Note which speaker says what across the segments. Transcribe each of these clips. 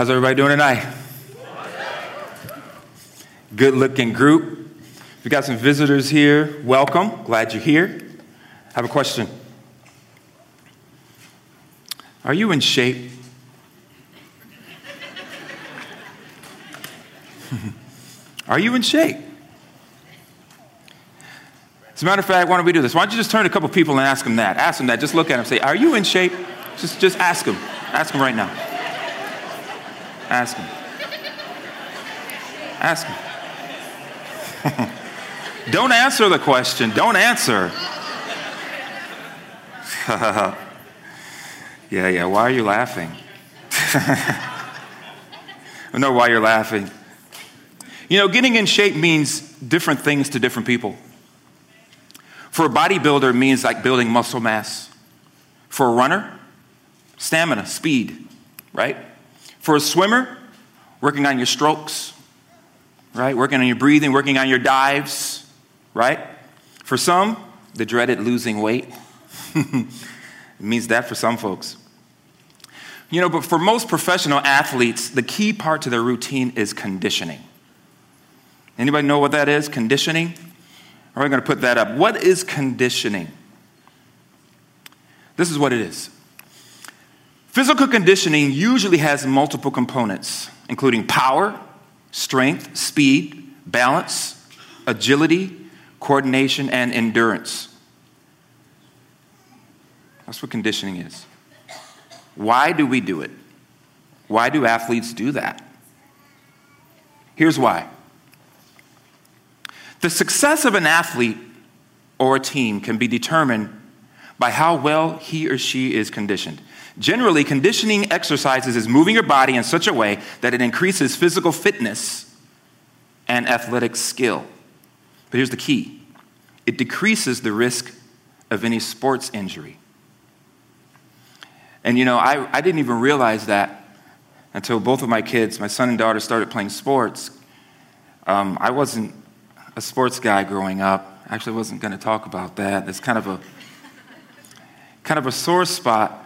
Speaker 1: How's everybody doing tonight? Good looking group. We got some visitors here. Welcome. Glad you're here. I have a question. Are you in shape? Are you in shape? As a matter of fact, why don't we do this? Why don't you just turn to a couple people and ask them that? Ask them that. Just look at them. Say, "Are you in shape?" Just, just ask them. Ask them right now. Ask them. Ask them. Don't answer the question. Don't answer. yeah, yeah. Why are you laughing? I know why you're laughing. You know, getting in shape means different things to different people. For a bodybuilder, means like building muscle mass. For a runner, stamina, speed, right? For a swimmer, working on your strokes, right? Working on your breathing, working on your dives, right? For some, the dreaded losing weight. it means that for some folks. You know, but for most professional athletes, the key part to their routine is conditioning. Anybody know what that is? Conditioning? Are we going to put that up? What is conditioning? This is what it is. Physical conditioning usually has multiple components, including power, strength, speed, balance, agility, coordination, and endurance. That's what conditioning is. Why do we do it? Why do athletes do that? Here's why the success of an athlete or a team can be determined by how well he or she is conditioned. Generally, conditioning exercises is moving your body in such a way that it increases physical fitness and athletic skill. But here's the key it decreases the risk of any sports injury. And you know, I, I didn't even realize that until both of my kids, my son and daughter, started playing sports. Um, I wasn't a sports guy growing up. Actually, wasn't going to talk about that. It's kind of a kind of a sore spot.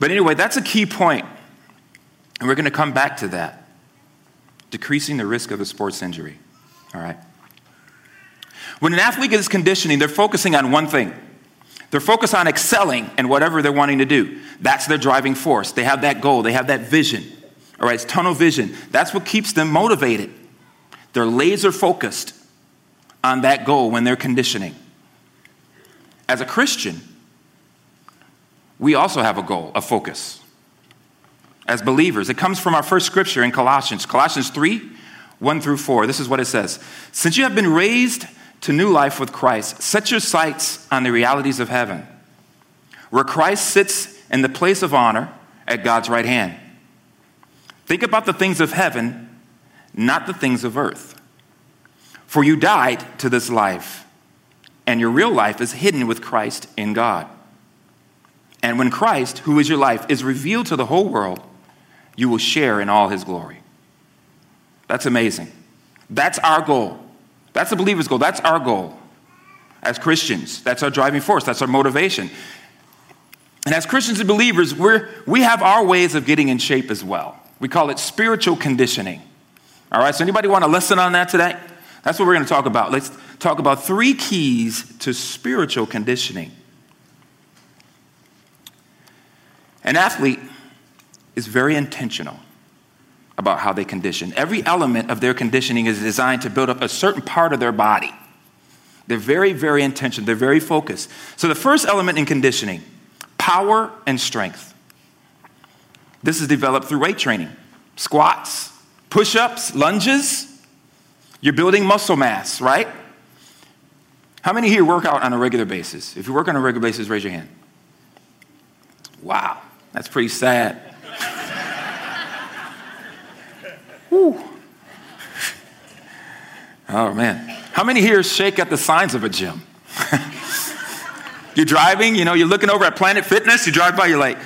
Speaker 1: But anyway, that's a key point, and we're going to come back to that. Decreasing the risk of a sports injury. All right. When an athlete gets conditioning, they're focusing on one thing. They're focused on excelling in whatever they're wanting to do. That's their driving force. They have that goal, they have that vision. All right, it's tunnel vision. That's what keeps them motivated. They're laser focused on that goal when they're conditioning. As a Christian, we also have a goal, a focus. As believers, it comes from our first scripture in Colossians, Colossians 3 1 through 4. This is what it says Since you have been raised to new life with Christ, set your sights on the realities of heaven, where Christ sits in the place of honor at God's right hand. Think about the things of heaven, not the things of earth. For you died to this life, and your real life is hidden with Christ in God. And when Christ, who is your life, is revealed to the whole world, you will share in all his glory. That's amazing. That's our goal. That's the believer's goal. That's our goal as Christians. That's our driving force. That's our motivation. And as Christians and believers, we're, we have our ways of getting in shape as well. We call it spiritual conditioning. All right, so anybody want to listen on that today? That's what we're going to talk about. Let's talk about three keys to spiritual conditioning. An athlete is very intentional about how they condition. Every element of their conditioning is designed to build up a certain part of their body. They're very, very intentional, they're very focused. So, the first element in conditioning power and strength. This is developed through weight training, squats, push ups, lunges, you're building muscle mass, right? How many here work out on a regular basis? If you work on a regular basis, raise your hand. Wow, that's pretty sad. Whew. Oh man. How many here shake at the signs of a gym? you're driving, you know, you're looking over at Planet Fitness, you drive by, you're like,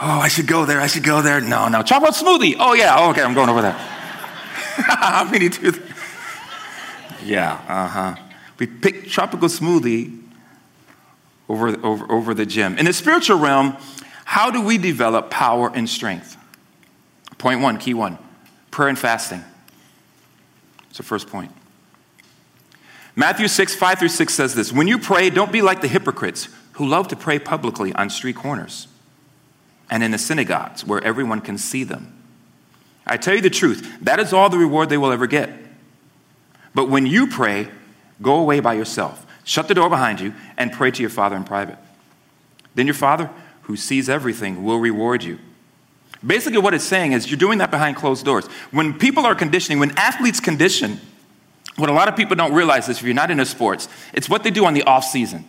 Speaker 1: oh, I should go there, I should go there. No, no. Chocolate smoothie. Oh, yeah, oh, okay, I'm going over there. How many do that? Yeah, uh huh. We pick tropical smoothie over, over, over the gym. In the spiritual realm, how do we develop power and strength? Point one, key one prayer and fasting. It's the first point. Matthew 6, 5 through 6 says this When you pray, don't be like the hypocrites who love to pray publicly on street corners and in the synagogues where everyone can see them. I tell you the truth, that is all the reward they will ever get. But when you pray, go away by yourself, shut the door behind you, and pray to your Father in private. Then your Father, who sees everything, will reward you. Basically, what it's saying is you're doing that behind closed doors. When people are conditioning, when athletes condition, what a lot of people don't realize is if you're not into sports, it's what they do on the off season.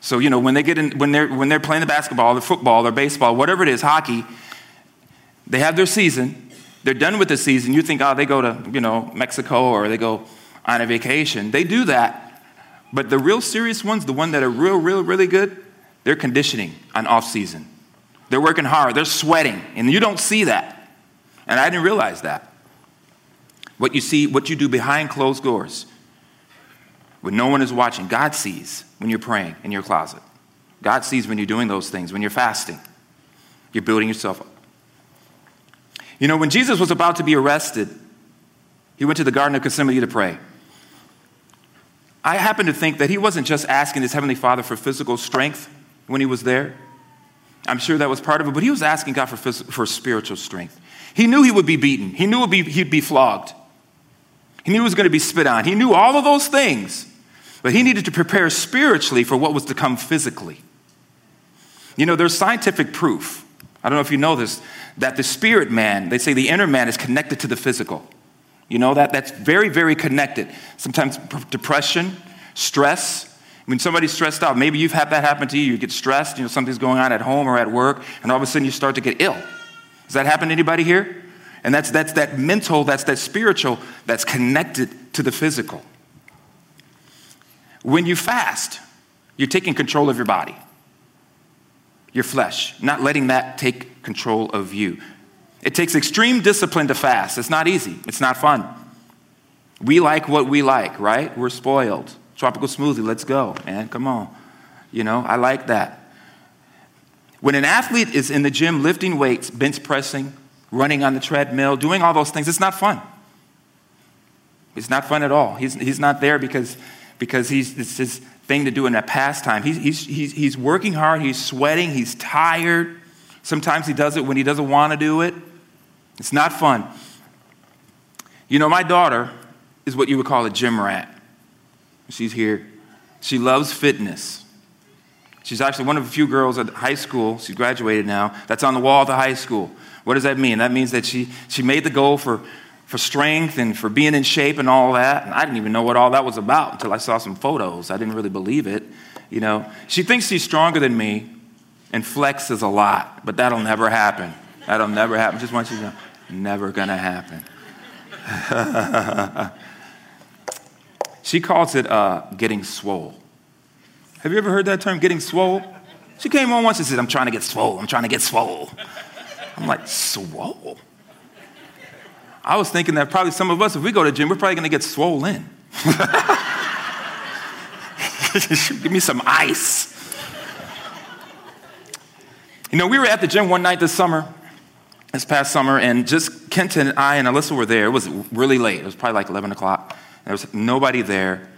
Speaker 1: So, you know, when, they get in, when, they're, when they're playing the basketball or football or baseball, whatever it is, hockey, they have their season. They're done with the season. You think, oh, they go to, you know, Mexico or they go on a vacation. They do that. But the real serious ones, the ones that are real, real, really good, they're conditioning on off season. They're working hard. They're sweating. And you don't see that. And I didn't realize that. What you see, what you do behind closed doors, when no one is watching, God sees when you're praying in your closet. God sees when you're doing those things, when you're fasting. You're building yourself up. You know, when Jesus was about to be arrested, he went to the Garden of Gethsemane to pray. I happen to think that he wasn't just asking his Heavenly Father for physical strength when he was there. I'm sure that was part of it, but he was asking God for, for spiritual strength. He knew he would be beaten, he knew be, he'd be flogged, he knew he was going to be spit on, he knew all of those things. But he needed to prepare spiritually for what was to come physically. You know, there's scientific proof. I don't know if you know this, that the spirit man, they say the inner man is connected to the physical. You know that? That's very, very connected. Sometimes depression, stress. When somebody's stressed out, maybe you've had that happen to you. You get stressed, you know, something's going on at home or at work, and all of a sudden you start to get ill. Does that happen to anybody here? And that's, that's that mental, that's that spiritual, that's connected to the physical. When you fast, you're taking control of your body, your flesh, not letting that take control of you. It takes extreme discipline to fast. It's not easy, it's not fun. We like what we like, right? We're spoiled. Tropical smoothie, let's go, man. Come on. You know, I like that. When an athlete is in the gym lifting weights, bench pressing, running on the treadmill, doing all those things, it's not fun. It's not fun at all. He's, he's not there because because he's, it's his thing to do in a pastime. He's, he's, he's, he's working hard, he's sweating, he's tired. Sometimes he does it when he doesn't want to do it. It's not fun. You know, my daughter is what you would call a gym rat. She's here. She loves fitness. She's actually one of a few girls at high school, she's graduated now, that's on the wall of the high school. What does that mean? That means that she, she made the goal for for strength and for being in shape and all that. And I didn't even know what all that was about until I saw some photos. I didn't really believe it. You know, she thinks she's stronger than me and flexes a lot, but that'll never happen. That'll never happen. Just want you to know, never gonna happen. she calls it uh, getting swole. Have you ever heard that term, getting swole? She came on once and said, I'm trying to get swole. I'm trying to get swole. I'm like, swole? I was thinking that probably some of us, if we go to gym, we're probably going to get swollen. Give me some ice. You know, we were at the gym one night this summer, this past summer, and just Kenton and I and Alyssa were there. It was really late. It was probably like 11 o'clock. There was nobody there.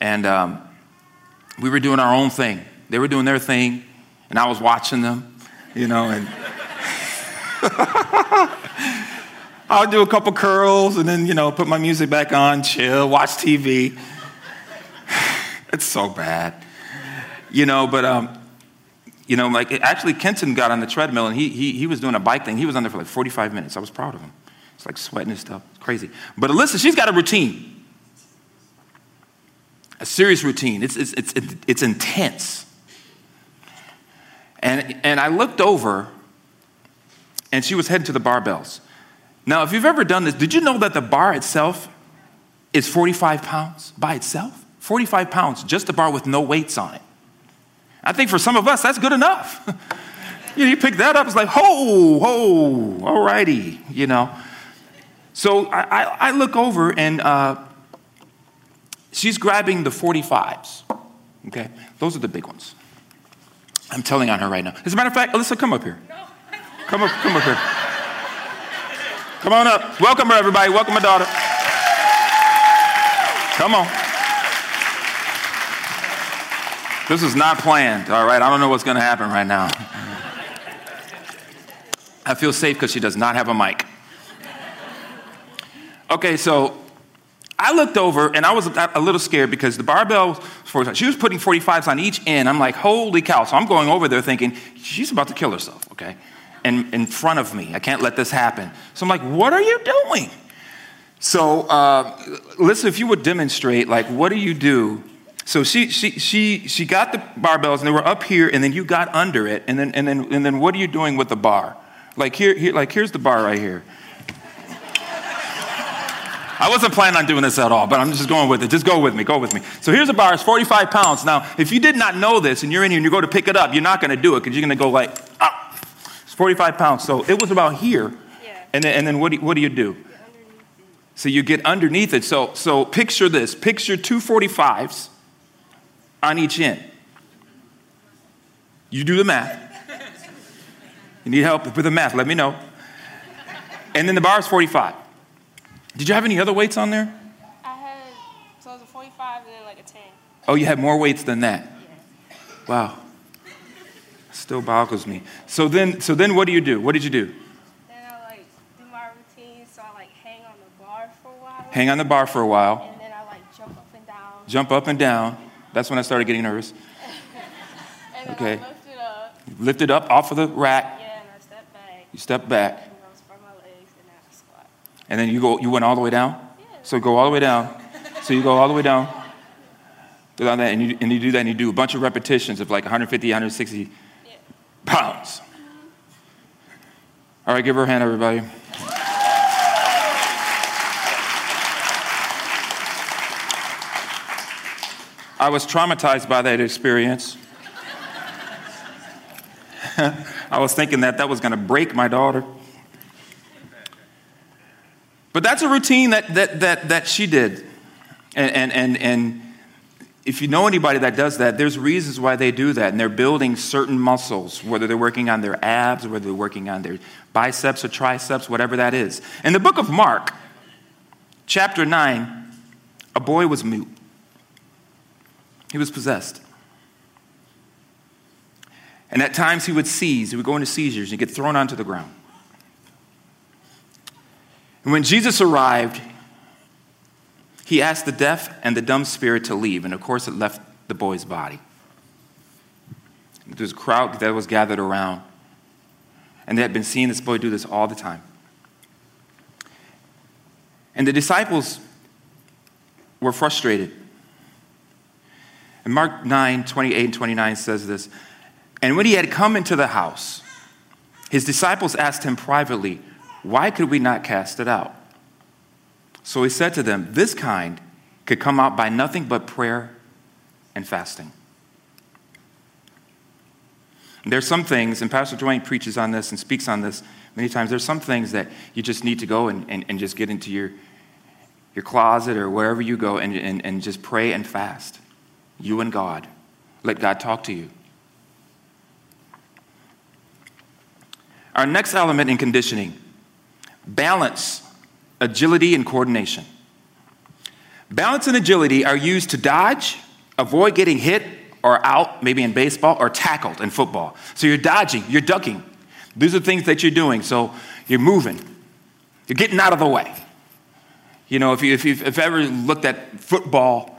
Speaker 1: And um, we were doing our own thing. They were doing their thing, and I was watching them, you know, and. I'll do a couple curls and then, you know, put my music back on, chill, watch TV. it's so bad. You know, but, um, you know, like actually Kenton got on the treadmill and he, he, he was doing a bike thing. He was on there for like 45 minutes. I was proud of him. It's like sweating and stuff. It's crazy. But Alyssa, she's got a routine, a serious routine. It's, it's, it's, it's intense. And, and I looked over and she was heading to the barbells. Now, if you've ever done this, did you know that the bar itself is 45 pounds by itself? 45 pounds, just a bar with no weights on it. I think for some of us, that's good enough. you, know, you pick that up, it's like, ho, ho, all righty, you know. So I, I, I look over and uh, she's grabbing the 45s, okay? Those are the big ones. I'm telling on her right now. As a matter of fact, Alyssa, come up here. Come up, come up here. Come on up. Welcome her, everybody. Welcome my daughter. Come on. This is not planned, all right? I don't know what's going to happen right now. I feel safe because she does not have a mic. Okay, so I looked over and I was a little scared because the barbell, she was putting 45s on each end. I'm like, holy cow. So I'm going over there thinking, she's about to kill herself, okay? And in front of me. I can't let this happen. So I'm like, what are you doing? So, uh, listen, if you would demonstrate, like, what do you do? So she, she, she, she got the barbells and they were up here, and then you got under it, and then, and then, and then what are you doing with the bar? Like here, here, like here's the bar right here. I wasn't planning on doing this at all, but I'm just going with it. Just go with me, go with me. So here's a bar, it's 45 pounds. Now, if you did not know this and you're in here and you go to pick it up, you're not gonna do it because you're gonna go like, ah, it's 45 pounds. So it was about here. Yeah. And then, and then what, do you, what do you do? So you get underneath it. So, so picture this picture two 45s on each end. You do the math. You need help with the math, let me know. And then the bar is 45. Did you have any other weights on there?
Speaker 2: I had, so it was a 45 and then like a 10.
Speaker 1: Oh, you had more weights than that? Yeah. Wow. Still boggles me. So then, so then what do you do? What did you do?
Speaker 2: Then I like do my routine, so I like hang on the bar for a while.
Speaker 1: Hang on the bar for a while.
Speaker 2: And then I like jump up and down.
Speaker 1: Jump up and down. That's when I started getting nervous.
Speaker 2: and then okay. I lift it up.
Speaker 1: Lift it up off of the rack.
Speaker 2: Yeah, and I step back.
Speaker 1: You step back. And then you go, you went all the way down? So go all the way down. So you go all the way down. And you, and you do that and you do a bunch of repetitions of like 150, 160 pounds. All right, give her a hand, everybody. I was traumatized by that experience. I was thinking that that was going to break my daughter. But that's a routine that, that, that, that she did. And, and, and, and if you know anybody that does that, there's reasons why they do that. And they're building certain muscles, whether they're working on their abs, whether they're working on their biceps or triceps, whatever that is. In the book of Mark, chapter 9, a boy was mute. He was possessed. And at times he would seize, he would go into seizures and he'd get thrown onto the ground. And when Jesus arrived, he asked the deaf and the dumb spirit to leave, and of course, it left the boy's body. There was a crowd that was gathered around, and they had been seeing this boy do this all the time. And the disciples were frustrated. And Mark 9, 28 and 29 says this And when he had come into the house, his disciples asked him privately, why could we not cast it out? So he said to them, This kind could come out by nothing but prayer and fasting. There's some things, and Pastor Dwayne preaches on this and speaks on this many times. There's some things that you just need to go and, and, and just get into your, your closet or wherever you go and, and, and just pray and fast. You and God. Let God talk to you. Our next element in conditioning balance, agility, and coordination. Balance and agility are used to dodge, avoid getting hit or out, maybe in baseball, or tackled in football. So you're dodging, you're ducking. These are things that you're doing. So you're moving, you're getting out of the way. You know, if, you, if you've if ever looked at football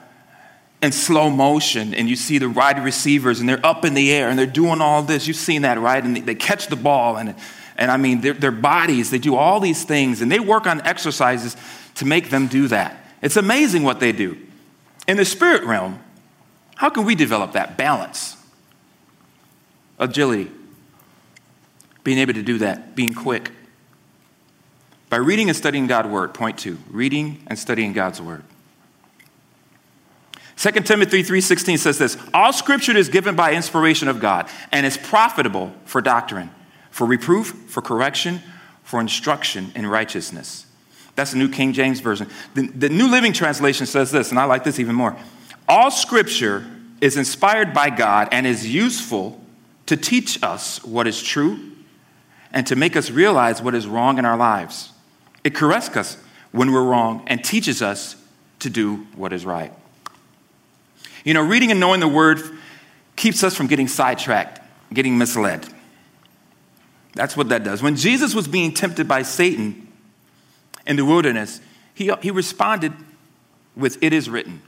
Speaker 1: in slow motion and you see the wide receivers and they're up in the air and they're doing all this, you've seen that, right? And they, they catch the ball and and I mean, their, their bodies, they do all these things, and they work on exercises to make them do that. It's amazing what they do. In the spirit realm, how can we develop that balance? Agility. Being able to do that, being quick. By reading and studying God's word, point two, reading and studying God's word. 2 Timothy 3:16 says this, all scripture is given by inspiration of God and is profitable for doctrine, for reproof, for correction, for instruction in righteousness. That's the New King James Version. The, the, New Living Translation says this, and I like this even more. All scripture is inspired by God and is useful to teach us what is true and to make us realize what is wrong in our lives. It corrects us when we're wrong and teaches us to do what is right. You know, reading and knowing the word keeps us from getting sidetracked, getting misled. That's what that does. When Jesus was being tempted by Satan in the wilderness, he, he responded with, It is written.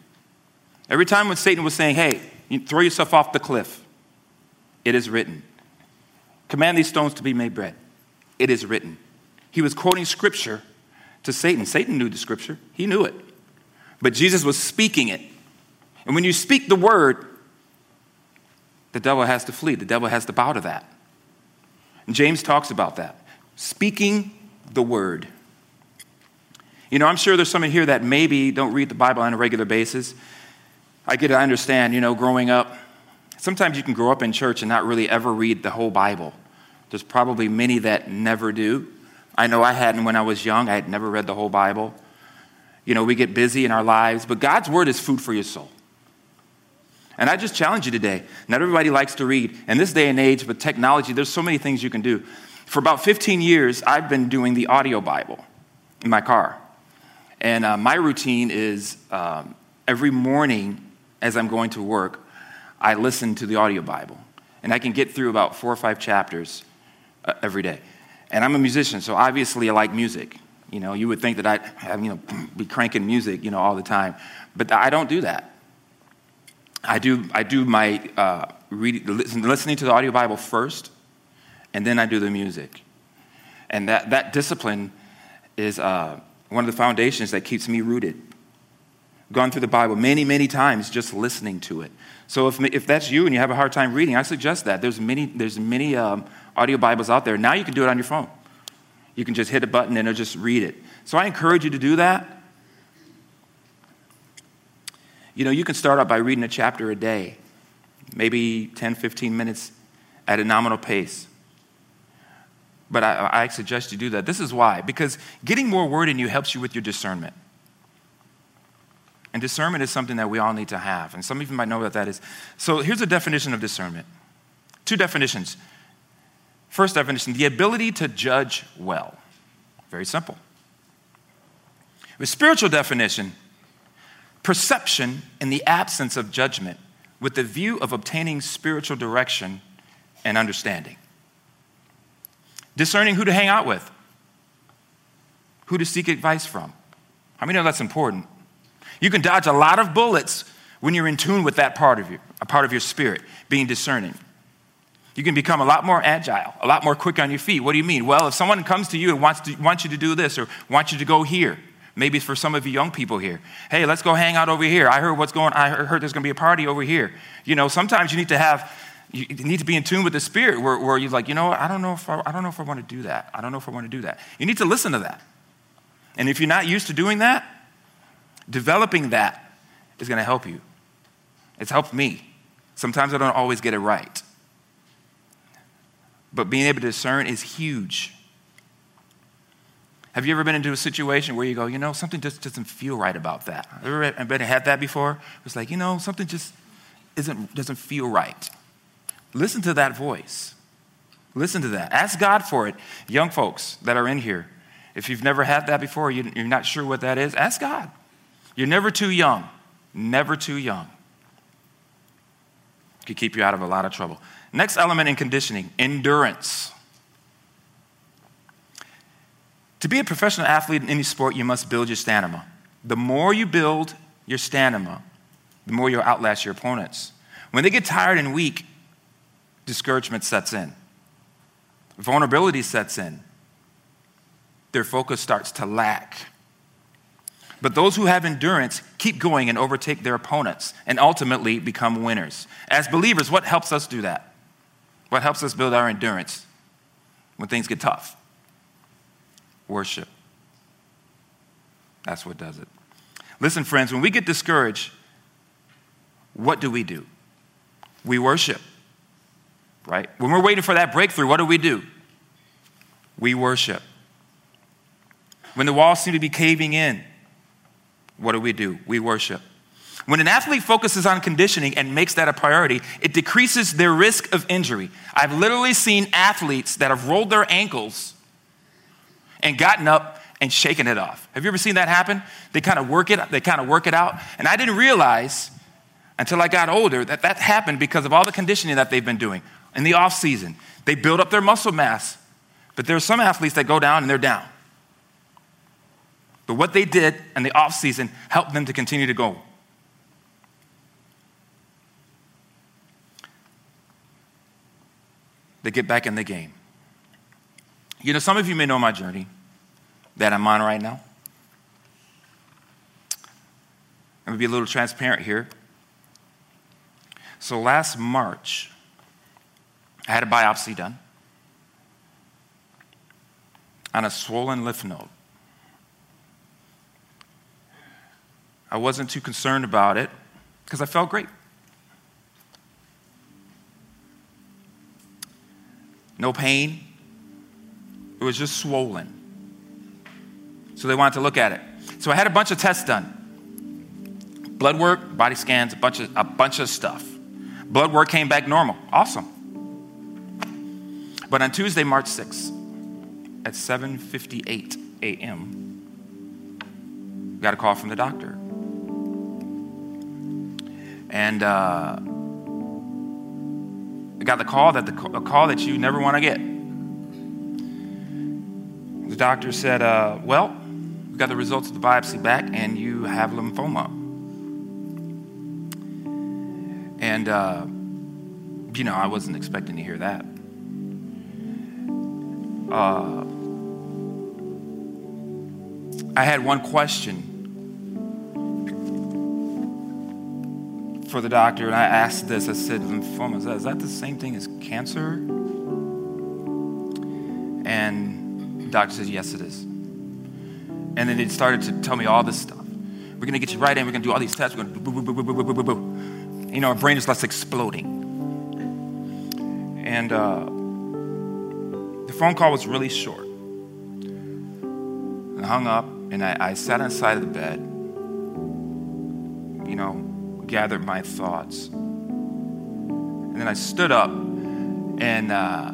Speaker 1: Every time when Satan was saying, Hey, you throw yourself off the cliff, it is written. Command these stones to be made bread. It is written. He was quoting scripture to Satan. Satan knew the scripture, he knew it. But Jesus was speaking it. And when you speak the word, the devil has to flee, the devil has to bow to that. James talks about that. Speaking the word. You know, I'm sure there's some in here that maybe don't read the Bible on a regular basis. I get to understand, you know, growing up, sometimes you can grow up in church and not really ever read the whole Bible. There's probably many that never do. I know I hadn't when I was young, I had never read the whole Bible. You know, we get busy in our lives, but God's word is food for your soul. And I just challenge you today. Not everybody likes to read. In this day and age, with technology, there's so many things you can do. For about 15 years, I've been doing the audio Bible in my car. And uh, my routine is um, every morning as I'm going to work, I listen to the audio Bible. And I can get through about four or five chapters uh, every day. And I'm a musician, so obviously I like music. You know, you would think that I'd you know, be cranking music, you know, all the time. But I don't do that. I do, I do my uh, listening to the audio Bible first, and then I do the music. And that, that discipline is uh, one of the foundations that keeps me rooted. Gone through the Bible many, many times just listening to it. So if, if that's you and you have a hard time reading, I suggest that. There's many, there's many um, audio Bibles out there. Now you can do it on your phone. You can just hit a button and it'll just read it. So I encourage you to do that. You know, you can start out by reading a chapter a day, maybe 10, 15 minutes at a nominal pace. But I, I suggest you do that. This is why. Because getting more word in you helps you with your discernment. And discernment is something that we all need to have. And some of you might know what that is. So here's a definition of discernment two definitions. First definition the ability to judge well. Very simple. The spiritual definition perception in the absence of judgment with the view of obtaining spiritual direction and understanding. Discerning who to hang out with, who to seek advice from. How many know that's important? You can dodge a lot of bullets when you're in tune with that part of you, a part of your spirit, being discerning. You can become a lot more agile, a lot more quick on your feet. What do you mean? Well, if someone comes to you and wants, to, wants you to do this or wants you to go here, Maybe for some of you young people here. Hey, let's go hang out over here. I heard what's going I heard there's going to be a party over here. You know, sometimes you need to have you need to be in tune with the spirit where, where you're like, you know what, I don't know if I, I don't know if I want to do that. I don't know if I want to do that. You need to listen to that. And if you're not used to doing that, developing that is going to help you. It's helped me. Sometimes I don't always get it right. But being able to discern is huge. Have you ever been into a situation where you go, you know, something just doesn't feel right about that? Ever been had that before? It's like, you know, something just isn't, doesn't feel right. Listen to that voice. Listen to that. Ask God for it. Young folks that are in here, if you've never had that before, you're not sure what that is, ask God. You're never too young. Never too young. Could keep you out of a lot of trouble. Next element in conditioning endurance. To be a professional athlete in any sport, you must build your stamina. The more you build your stamina, the more you'll outlast your opponents. When they get tired and weak, discouragement sets in, vulnerability sets in, their focus starts to lack. But those who have endurance keep going and overtake their opponents and ultimately become winners. As believers, what helps us do that? What helps us build our endurance when things get tough? Worship. That's what does it. Listen, friends, when we get discouraged, what do we do? We worship, right? When we're waiting for that breakthrough, what do we do? We worship. When the walls seem to be caving in, what do we do? We worship. When an athlete focuses on conditioning and makes that a priority, it decreases their risk of injury. I've literally seen athletes that have rolled their ankles and gotten up and shaking it off. Have you ever seen that happen? They kind of work it, they kind of work it out. And I didn't realize until I got older that that happened because of all the conditioning that they've been doing in the off season. They build up their muscle mass, but there are some athletes that go down and they're down. But what they did in the off season helped them to continue to go. They get back in the game. You know, some of you may know my journey that I'm on right now. I'm going to be a little transparent here. So last March, I had a biopsy done on a swollen lymph node. I wasn't too concerned about it because I felt great. No pain. It was just swollen. So they wanted to look at it. So I had a bunch of tests done blood work, body scans, a bunch of, a bunch of stuff. Blood work came back normal. Awesome. But on Tuesday, March 6th, at 7:58 a.m., got a call from the doctor, and uh, I got the call that the a call that you never want to get. The doctor said, uh, "Well, we got the results of the biopsy back, and you have lymphoma." And uh, you know, I wasn't expecting to hear that. Uh, I had one question for the doctor, and I asked this. I said, "Lymphoma is that, is that the same thing as cancer?" And doctor says, "Yes, it is." And then it started to tell me all this stuff. We're gonna get you right in. We're gonna do all these tests. We're gonna boo, boo, boo, boo, boo, boo, boo, boo. You know, our brain is just exploding. And uh, the phone call was really short. I hung up and I, I sat on the side of the bed, you know, gathered my thoughts. And then I stood up and uh,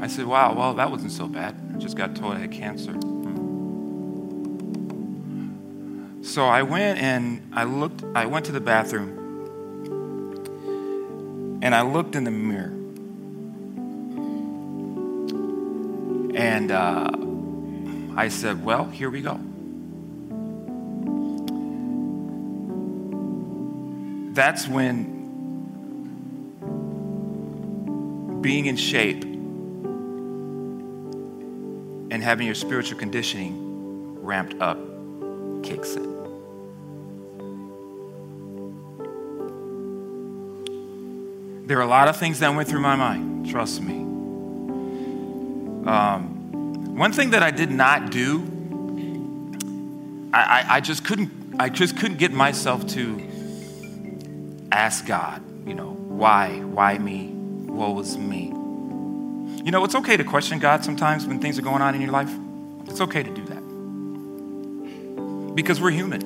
Speaker 1: I said, wow, well, that wasn't so bad. I just got told I had cancer. So I went and I looked, I went to the bathroom and I looked in the mirror. And uh, I said, Well, here we go. That's when being in shape and having your spiritual conditioning ramped up kicks in. There are a lot of things that went through my mind, trust me. Um, one thing that I did not do, I, I, I just couldn't, I just couldn't get myself to ask God, you know, why, why me? What was me? You know, it's okay to question God sometimes when things are going on in your life. It's okay to do that. Because we're human.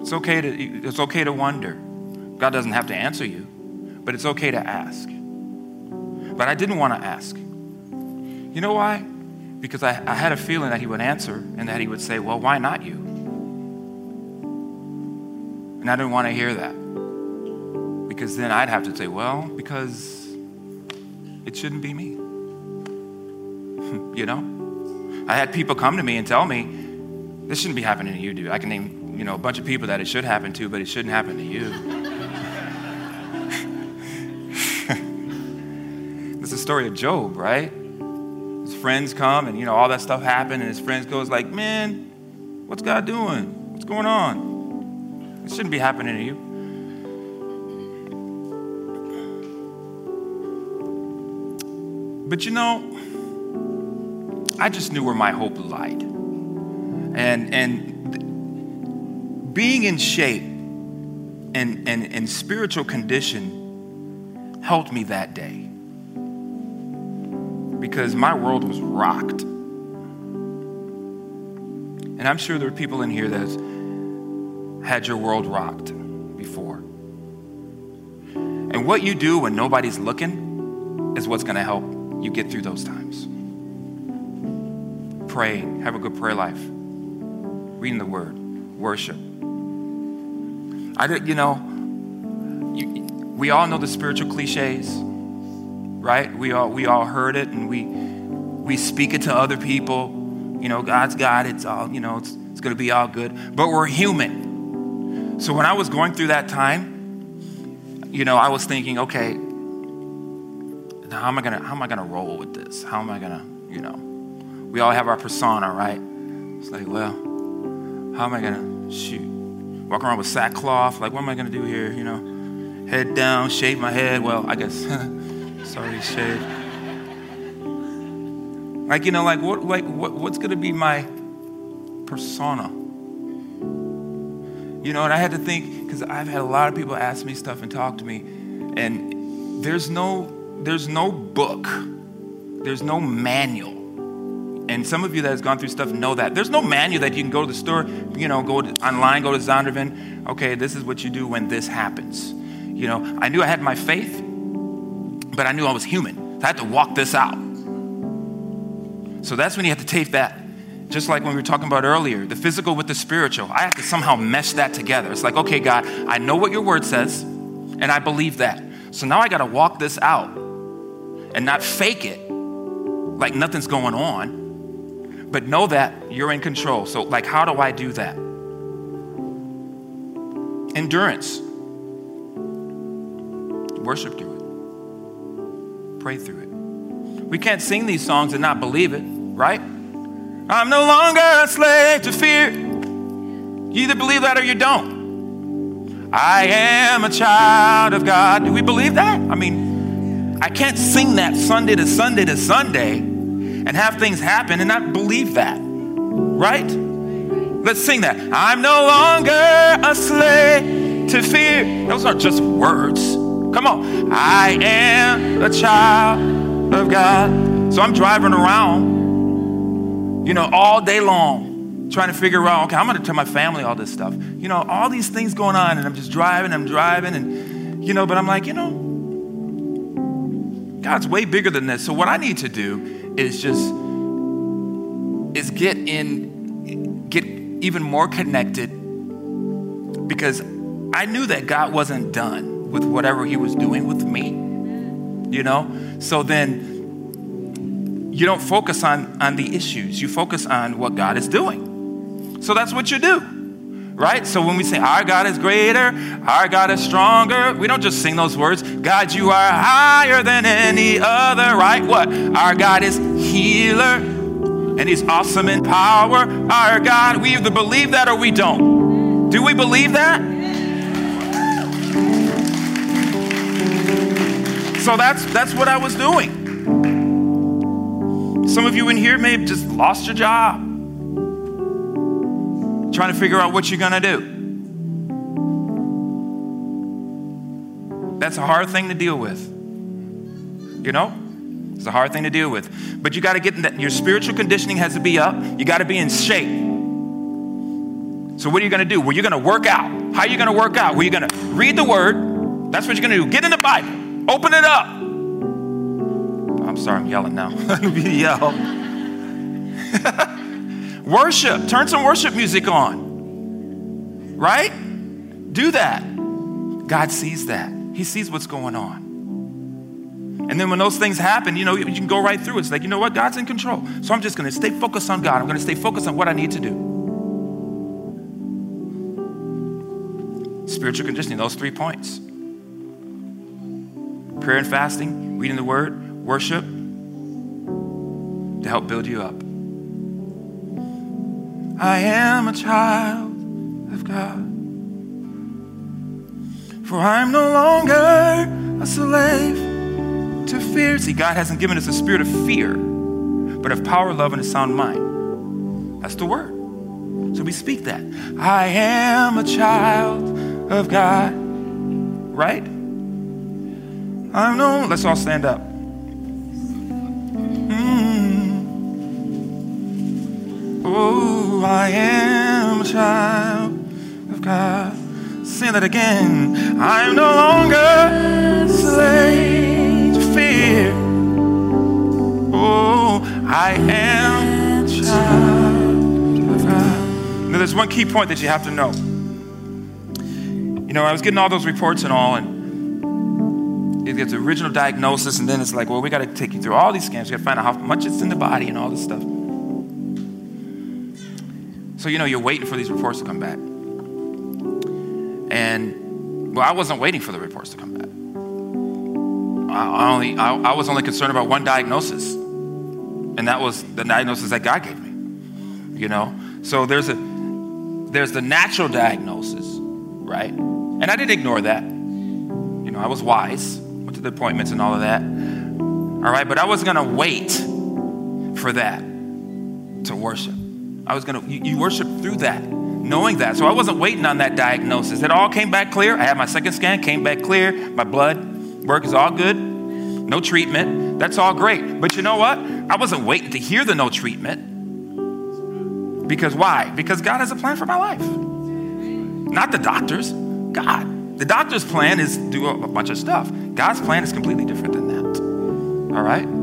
Speaker 1: It's okay to, it's okay to wonder. God doesn't have to answer you, but it's okay to ask. But I didn't want to ask. You know why? Because I, I had a feeling that he would answer and that he would say, Well, why not you? And I didn't want to hear that. Because then I'd have to say, Well, because it shouldn't be me. you know? I had people come to me and tell me, This shouldn't be happening to you, dude. I can name, you know, a bunch of people that it should happen to, but it shouldn't happen to you. It's the story of Job, right? His friends come and you know all that stuff happened, and his friends goes like, "Man, what's God doing? What's going on? It shouldn't be happening to you." But you know, I just knew where my hope lied, and and being in shape and and, and spiritual condition helped me that day because my world was rocked. And I'm sure there are people in here that had your world rocked before. And what you do when nobody's looking is what's going to help you get through those times. praying, have a good prayer life, reading the word, worship. I did, you know, you, we all know the spiritual cliches, right? We all we all heard it, and we we speak it to other people. You know, God's it. It's all you know. It's it's going to be all good. But we're human. So when I was going through that time, you know, I was thinking, okay, how am I gonna how am I gonna roll with this? How am I gonna, you know? We all have our persona, right? It's like, well, how am I gonna shoot? Walk around with sackcloth, like, what am I gonna do here? You know, head down, shave my head. Well, I guess, sorry, shave. Like, you know, like what, like what, what's gonna be my persona? You know, and I had to think because I've had a lot of people ask me stuff and talk to me, and there's no there's no book, there's no manual. And some of you that has gone through stuff know that. There's no manual that you can go to the store, you know, go to, online, go to Zondervan. Okay, this is what you do when this happens. You know, I knew I had my faith, but I knew I was human. So I had to walk this out. So that's when you have to take that just like when we were talking about earlier, the physical with the spiritual. I have to somehow mesh that together. It's like, okay, God, I know what your word says, and I believe that. So now I got to walk this out and not fake it like nothing's going on, but know that you're in control. So, like, how do I do that? Endurance. Worship through it, pray through it. We can't sing these songs and not believe it, right? I'm no longer a slave to fear. You either believe that or you don't. I am a child of God. Do we believe that? I mean, I can't sing that Sunday to Sunday to Sunday and have things happen and not believe that. Right? Let's sing that. I'm no longer a slave to fear. Those aren't just words. Come on. I am a child of God. So I'm driving around, you know, all day long trying to figure out, okay, I'm going to tell my family all this stuff. You know, all these things going on, and I'm just driving, I'm driving, and, you know, but I'm like, you know, God's way bigger than this. So what I need to do is just is get in get even more connected because I knew that God wasn't done with whatever he was doing with me. You know? So then you don't focus on on the issues. You focus on what God is doing. So that's what you do right? So when we say our God is greater, our God is stronger, we don't just sing those words. God, you are higher than any other, right? What? Our God is healer and he's awesome in power. Our God, we either believe that or we don't. Do we believe that? So that's that's what I was doing. Some of you in here may have just lost your job trying to figure out what you're going to do. That's a hard thing to deal with. You know? It's a hard thing to deal with. But you got to get in that. Your spiritual conditioning has to be up. You got to be in shape. So, what are you going to do? Well, you're going to work out. How are you going to work out? Well, you're going to read the word. That's what you're going to do. Get in the Bible. Open it up. I'm sorry, I'm yelling now. Yell. Worship. Turn some worship music on. Right? Do that. God sees that. He sees what's going on. And then when those things happen, you know, you can go right through. It's like, you know what? God's in control. So I'm just going to stay focused on God. I'm going to stay focused on what I need to do. Spiritual conditioning, those three points prayer and fasting, reading the word, worship to help build you up. I am a child of God. For I'm no longer a slave to fear. See, God hasn't given us a spirit of fear, but of power, love, and a sound mind. That's the word. So we speak that. I am a child of God. Right? I'm no, let's all stand up. Hmm. Oh, I am a child of God. Say that again. I'm no longer slave to fear. Oh, I am a child of God. Now, there's one key point that you have to know. You know, I was getting all those reports and all, and it gets the original diagnosis, and then it's like, well, we got to take you through all these scans. We got to find out how much it's in the body and all this stuff. So, you know, you're waiting for these reports to come back. And, well, I wasn't waiting for the reports to come back. I, only, I, I was only concerned about one diagnosis, and that was the diagnosis that God gave me. You know? So there's a there's the natural diagnosis, right? And I didn't ignore that. You know, I was wise, went to the appointments and all of that. All right, but I was gonna wait for that to worship. I was gonna, you, you worship through that, knowing that. So I wasn't waiting on that diagnosis. It all came back clear. I had my second scan, came back clear. My blood work is all good. No treatment. That's all great. But you know what? I wasn't waiting to hear the no treatment. Because why? Because God has a plan for my life. Not the doctors, God. The doctor's plan is do a bunch of stuff. God's plan is completely different than that. All right?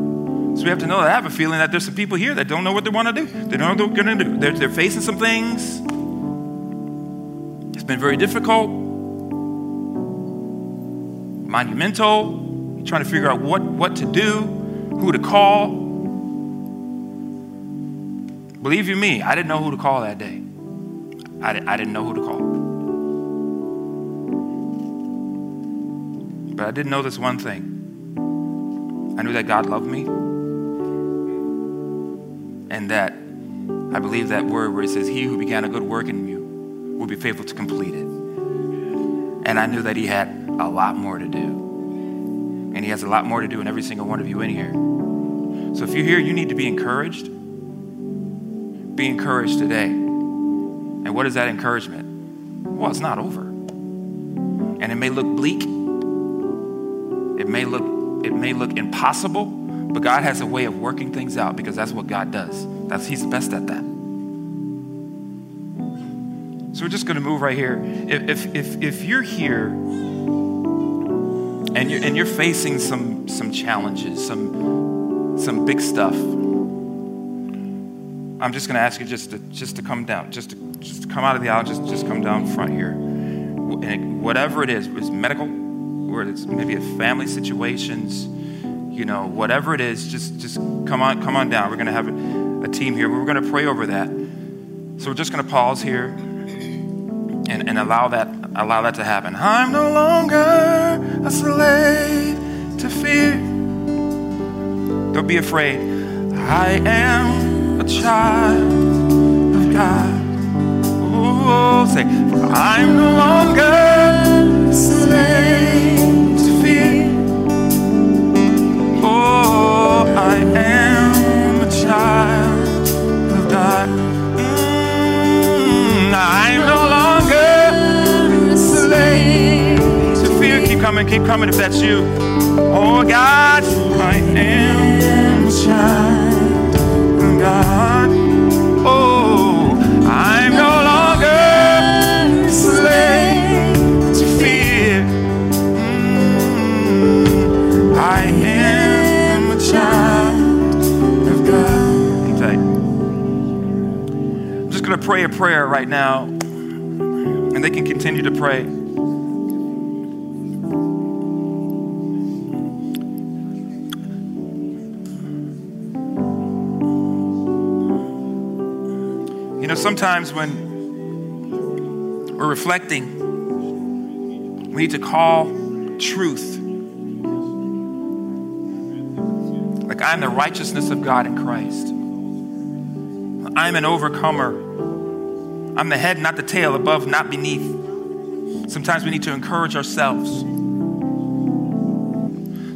Speaker 1: So we have to know that I have a feeling that there's some people here that don't know what they want to do. They don't know what they're going to do. They're, they're facing some things. It's been very difficult, monumental. You're trying to figure out what, what to do, who to call. Believe you me, I didn't know who to call that day. I, I didn't know who to call. But I didn't know this one thing. I knew that God loved me. And that I believe that word where it says, He who began a good work in you will be faithful to complete it. And I knew that He had a lot more to do. And He has a lot more to do in every single one of you in here. So if you're here, you need to be encouraged be encouraged today. And what is that encouragement? Well, it's not over. And it may look bleak. It may look it may look impossible, but God has a way of working things out because that's what God does. That's he's the best at that. So we're just going to move right here. If if if, if you're here and you're and you're facing some some challenges, some some big stuff, I'm just going to ask you just to just to come down, just to just to come out of the aisle, just just come down front here. And whatever it is, it's medical, or it's maybe a family situations, you know, whatever it is, just just come on come on down. We're to have a, a team here. We're to pray over that. So we're just to pause here and, and allow that allow that to happen. I'm no longer a slave to fear. Don't be afraid. I am a child of God. Ooh, say, I'm no longer a slave Keep coming, keep coming if that's you. Oh, God, I am a child. God. Continue to pray. sometimes when we're reflecting, we need to call truth. Like, I'm the righteousness of God in Christ. I'm an overcomer. I'm the head, not the tail, above, not beneath. Sometimes we need to encourage ourselves.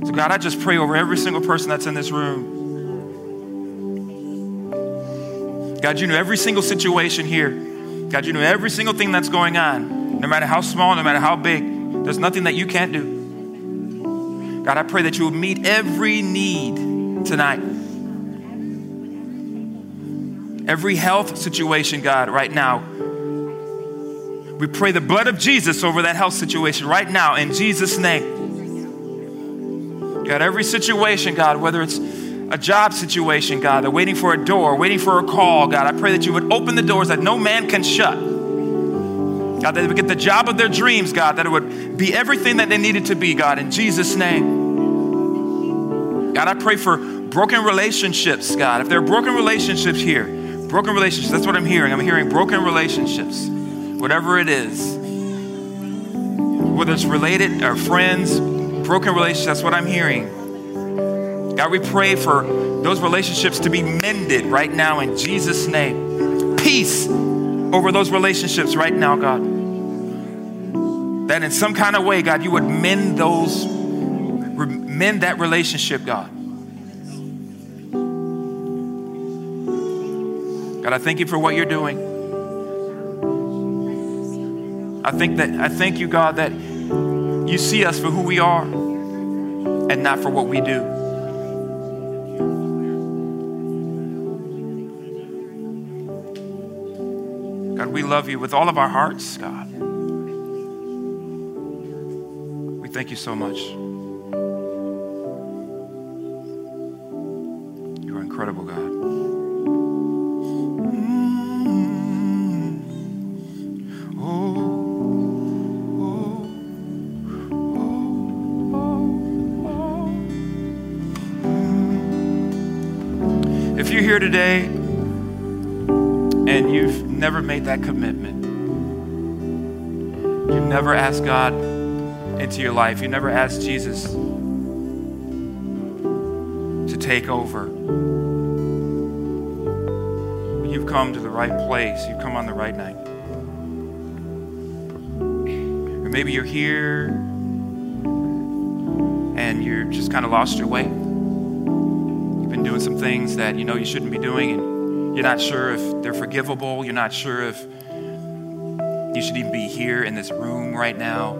Speaker 1: So, God, I just pray over every single person that's in this room. God, you know every single situation here. God, you know every single thing that's going on, no matter how small, no matter how big. There's nothing that you can't do. God, I pray that you will meet every need tonight. Every health situation, God, right now. We pray the blood of Jesus over that health situation right now in Jesus' name. God, every situation, God, whether it's a job situation, God. They're waiting for a door, waiting for a call, God. I pray that you would open the doors that no man can shut. God, that they would get the job of their dreams, God, that it would be everything that they needed to be, God, in Jesus' name. God, I pray for broken relationships, God. If there are broken relationships here, broken relationships, that's what I'm hearing. I'm hearing broken relationships, whatever it is. Whether it's related or friends, broken relationships, that's what I'm hearing. God, we pray for those relationships to be mended right now in Jesus' name. Peace over those relationships right now, God. That in some kind of way, God, you would mend those, mend that relationship, God. God, I thank you for what you're doing. I think that I thank you, God, that you see us for who we are and not for what we do. God, we love you with all of our hearts, God. We thank you so much. Today and you've never made that commitment, you've never asked God into your life, you never asked Jesus to take over, you've come to the right place, you've come on the right night. Or maybe you're here and you're just kind of lost your way. Doing some things that you know you shouldn't be doing, and you're not sure if they're forgivable. You're not sure if you should even be here in this room right now.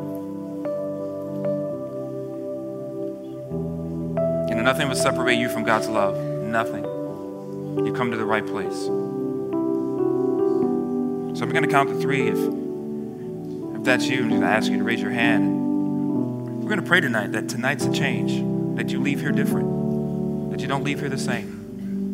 Speaker 1: You know, nothing would separate you from God's love. Nothing. You come to the right place. So I'm going to count to three. If, if that's you, I'm going to ask you to raise your hand. We're going to pray tonight that tonight's a change, that you leave here different, that you don't leave here the same.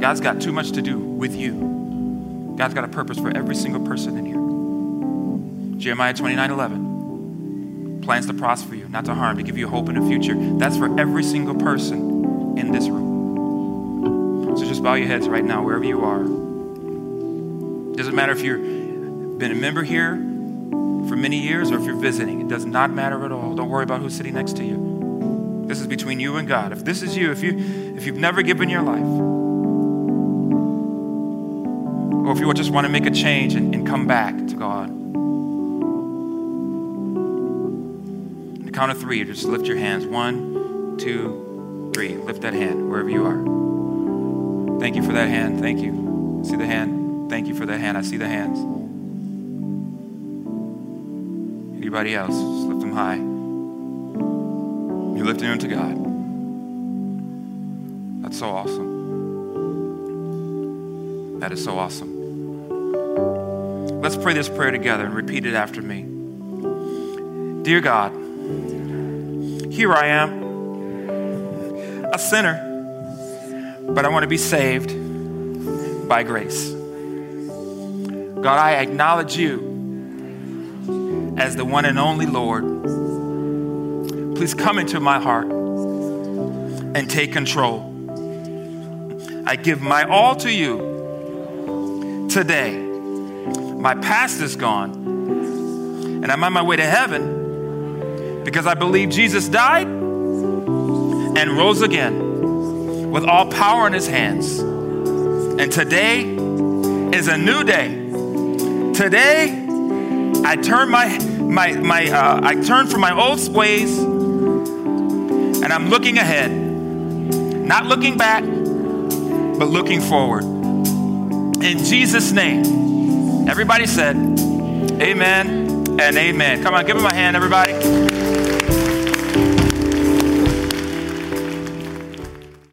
Speaker 1: God's got too much to do with you. God's got a purpose for every single person in here. Jeremiah 29 11. Plans to prosper you, not to harm, to give you hope in the future. That's for every single person in this room. So just bow your heads right now, wherever you are. Doesn't matter if you've been a member here for many years or if you're visiting. It does not matter at all. Don't worry about who's sitting next to you. This is between you and God. If this is you, if you if you've never given your life, or if you just want to make a change and, and come back to God. On the count of three, just lift your hands. One, two, three. Lift that hand wherever you are. Thank you for that hand. Thank you. See the hand? Thank you for that hand. I see the hands. Anybody else? Just lift them high. You're lifting them to God. That's so awesome. That is so awesome. Let's pray this prayer together and repeat it after me. Dear God, here I am, a sinner, but I want to be saved by grace. God, I acknowledge you as the one and only Lord. Please come into my heart and take control. I give my all to you today. My past is gone, and I'm on my way to heaven because I believe Jesus died and rose again with all power in his hands. And today is a new day. Today, I turn my my my uh, I turn from my old ways, and I'm looking ahead, not looking back, but looking forward. In Jesus' name. Everybody said, Amen and amen. Come on, give him a hand, everybody.